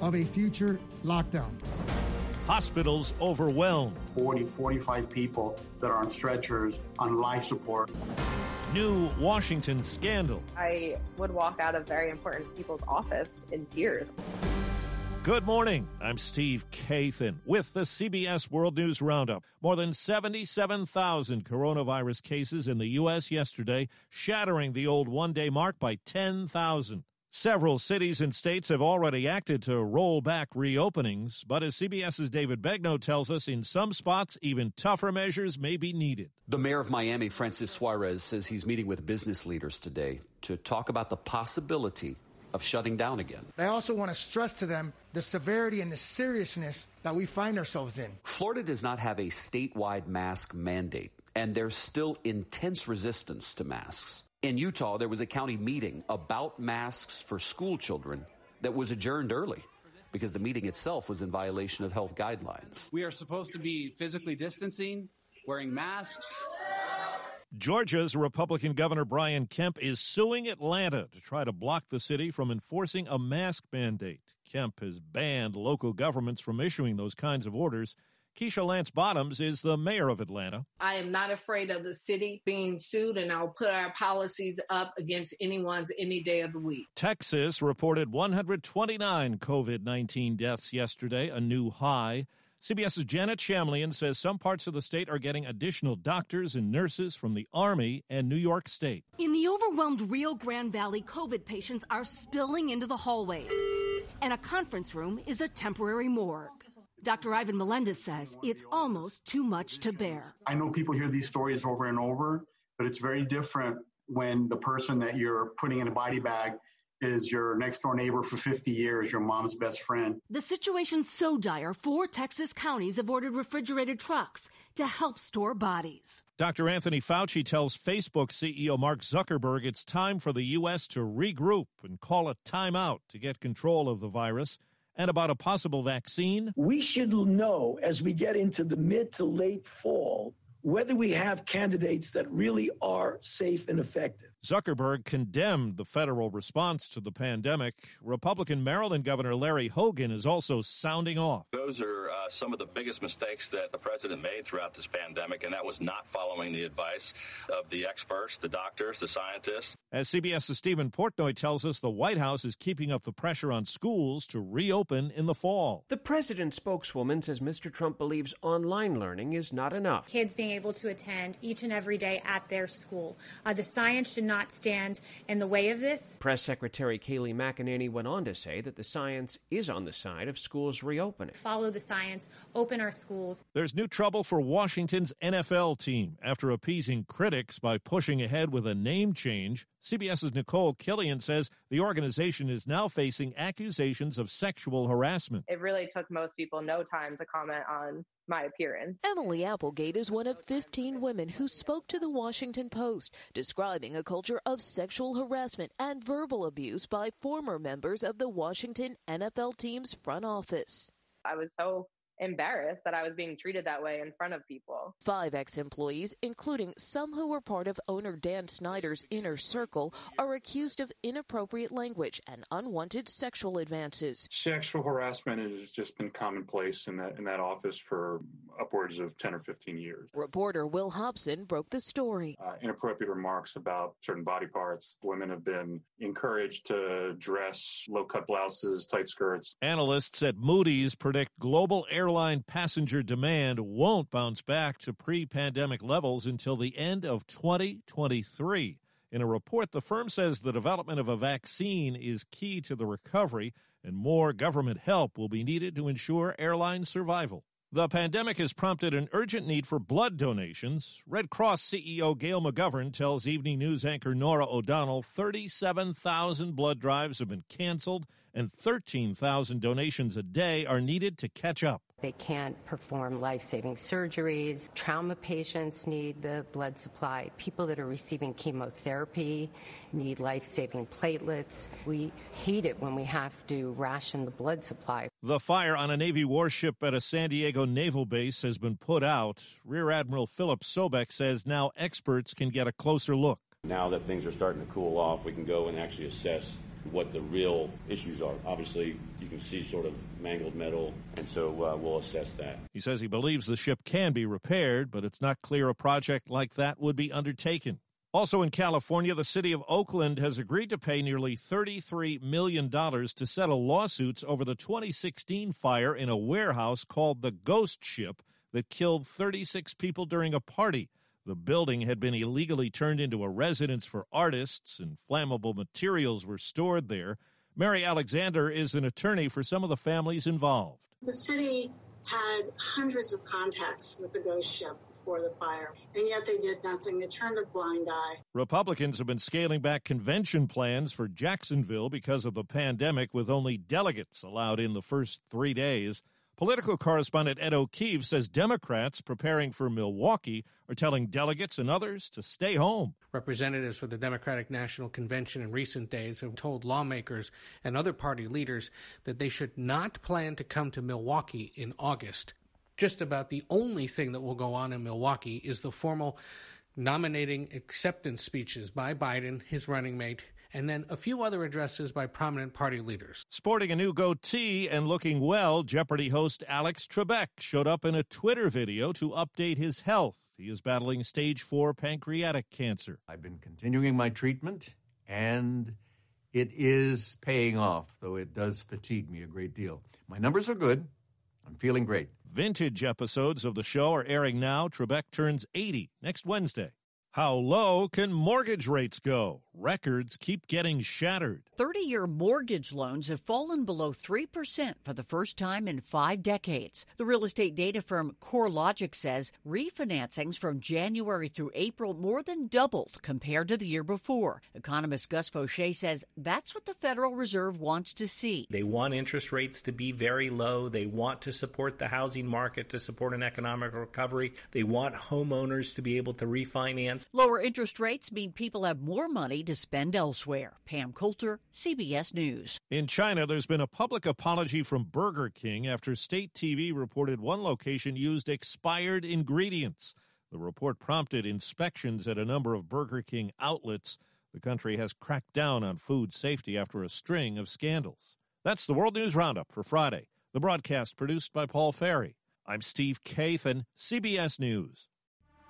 of a future lockdown. Hospitals overwhelmed. 40, 45 people that are on stretchers on life support. New Washington scandal. I would walk out of very important people's office in tears. Good morning. I'm Steve Kathan with the CBS World News Roundup. More than 77,000 coronavirus cases in the U.S. yesterday, shattering the old one day mark by 10,000. Several cities and states have already acted to roll back reopenings, but as CBS's David Begnaud tells us, in some spots, even tougher measures may be needed. The mayor of Miami, Francis Suarez, says he's meeting with business leaders today to talk about the possibility of shutting down again. I also want to stress to them the severity and the seriousness that we find ourselves in. Florida does not have a statewide mask mandate, and there's still intense resistance to masks. In Utah, there was a county meeting about masks for school children that was adjourned early because the meeting itself was in violation of health guidelines. We are supposed to be physically distancing, wearing masks. Georgia's Republican Governor Brian Kemp is suing Atlanta to try to block the city from enforcing a mask mandate. Kemp has banned local governments from issuing those kinds of orders. Keisha Lance Bottoms is the mayor of Atlanta. I am not afraid of the city being sued, and I'll put our policies up against anyone's any day of the week. Texas reported 129 COVID 19 deaths yesterday, a new high. CBS's Janet Shamlian says some parts of the state are getting additional doctors and nurses from the Army and New York State. In the overwhelmed Rio Grande Valley, COVID patients are spilling into the hallways, and a conference room is a temporary morgue. Dr. Ivan Melendez says it's almost too much to bear. I know people hear these stories over and over, but it's very different when the person that you're putting in a body bag is your next door neighbor for 50 years, your mom's best friend. The situation's so dire, four Texas counties have ordered refrigerated trucks to help store bodies. Dr. Anthony Fauci tells Facebook CEO Mark Zuckerberg it's time for the U.S. to regroup and call a timeout to get control of the virus and about a possible vaccine. We should know as we get into the mid to late fall whether we have candidates that really are safe and effective. Zuckerberg condemned the federal response to the pandemic. Republican Maryland Governor Larry Hogan is also sounding off. Those are uh, some of the biggest mistakes that the president made throughout this pandemic, and that was not following the advice of the experts, the doctors, the scientists. As CBS's Stephen Portnoy tells us, the White House is keeping up the pressure on schools to reopen in the fall. The president's spokeswoman says Mr. Trump believes online learning is not enough. Kids being able to attend each and every day at their school. Uh, the science should not stand in the way of this. Press Secretary Kayleigh McEnany went on to say that the science is on the side of schools reopening. Follow the science, open our schools. There's new trouble for Washington's NFL team after appeasing critics by pushing ahead with a name change. CBS's Nicole Killion says the organization is now facing accusations of sexual harassment. It really took most people no time to comment on my appearance. Emily Applegate is one of 15 women who spoke to the Washington Post, describing a culture of sexual harassment and verbal abuse by former members of the Washington NFL team's front office. I was so embarrassed that I was being treated that way in front of people. Five ex employees, including some who were part of owner Dan Snyder's inner circle, are accused of inappropriate language and unwanted sexual advances. Sexual harassment has just been commonplace in that in that office for upwards of 10 or 15 years. Reporter Will Hobson broke the story. Uh, inappropriate remarks about certain body parts. Women have been encouraged to dress low cut blouses, tight skirts. Analysts at Moody's predict global airline passenger demand won't bounce back to pre pandemic levels until the end of 2023. In a report, the firm says the development of a vaccine is key to the recovery, and more government help will be needed to ensure airline survival. The pandemic has prompted an urgent need for blood donations. Red Cross CEO Gail McGovern tells Evening News anchor Norah O'Donnell 37,000 blood drives have been canceled and 13,000 donations a day are needed to catch up. They can't perform life saving surgeries. Trauma patients need the blood supply. People that are receiving chemotherapy need life saving platelets. We hate it when we have to ration the blood supply. The fire on a Navy warship at a San Diego naval base has been put out. Rear Admiral Philip Sobeck says now experts can get a closer look. Now that things are starting to cool off, we can go and actually assess what the real issues are. Obviously, you can see sort of mangled metal, and so uh, we'll assess that. He says he believes the ship can be repaired, but it's not clear a project like that would be undertaken. Also in California, the city of Oakland has agreed to pay nearly $33 million to settle lawsuits over the 2016 fire in a warehouse called the Ghost Ship that killed 36 people during a party. The building had been illegally turned into a residence for artists, and flammable materials were stored there. Mary Alexander is an attorney for some of the families involved. The city had hundreds of contacts with the ghost ship before the fire, and yet they did nothing. They turned a blind eye. Republicans have been scaling back convention plans for Jacksonville because of the pandemic, with only delegates allowed in the first three days. Political correspondent Ed O'Keefe says Democrats preparing for Milwaukee are telling delegates and others to stay home. Representatives for the Democratic National Convention in recent days have told lawmakers and other party leaders that they should not plan to come to Milwaukee in August. Just about the only thing that will go on in Milwaukee is the formal nominating acceptance speeches by Biden, his running mate, and then a few other addresses by prominent party leaders. Sporting a new goatee and looking well, Jeopardy host Alex Trebek showed up in a Twitter video to update his health. He is battling stage four pancreatic cancer. I've been continuing my treatment, and it is paying off, though it does fatigue me a great deal. My numbers are good. I'm feeling great. Vintage episodes of the show are airing now. Trebek turns 80 next Wednesday. How low can mortgage rates go? Records keep getting shattered. 30 year mortgage loans have fallen below 3% for the first time in five decades. The real estate data firm CoreLogic says refinancings from January through April more than doubled compared to the year before. Economist Gus Faucher says that's what the Federal Reserve wants to see. They want interest rates to be very low. They want to support the housing market, to support an economic recovery. They want homeowners to be able to refinance. Lower interest rates mean people have more money to spend elsewhere. Pam Coulter, CBS News. In China, there's been a public apology from Burger King after state TV reported one location used expired ingredients. The report prompted inspections at a number of Burger King outlets. The country has cracked down on food safety after a string of scandals. That's the World News Roundup for Friday. The broadcast produced by Paul Ferry. I'm Steve Kathan, CBS News.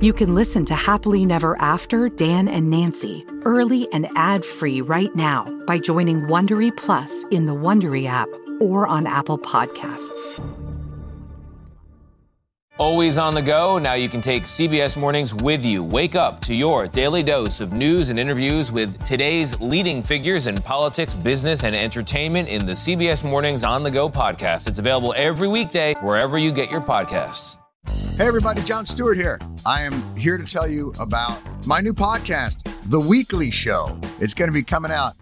You can listen to Happily Never After Dan and Nancy early and ad-free right now by joining Wondery Plus in the Wondery app or on Apple Podcasts. Always on the go, now you can take CBS Mornings with you. Wake up to your daily dose of news and interviews with today's leading figures in politics, business, and entertainment in the CBS Mornings on the Go podcast. It's available every weekday wherever you get your podcasts. Hey, everybody, Jon Stewart here. I am here to tell you about my new podcast, The Weekly Show. It's going to be coming out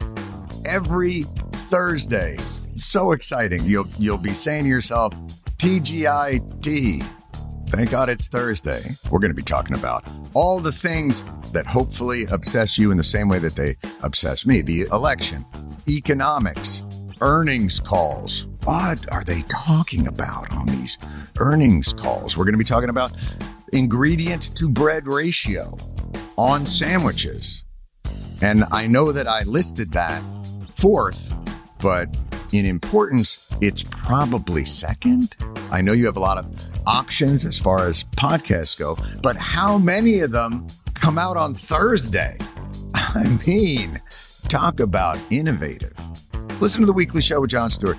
every Thursday. So exciting. You'll you'll be saying to yourself, TGIT. Thank God it's Thursday. We're going to be talking about all the things that hopefully obsess you in the same way that they obsess me the election, economics, earnings calls. What are they talking about on these earnings calls? We're going to be talking about ingredient to bread ratio on sandwiches. And I know that I listed that fourth, but in importance, it's probably second. I know you have a lot of options as far as podcasts go, but how many of them come out on Thursday? I mean, talk about innovative. Listen to the weekly show with Jon Stewart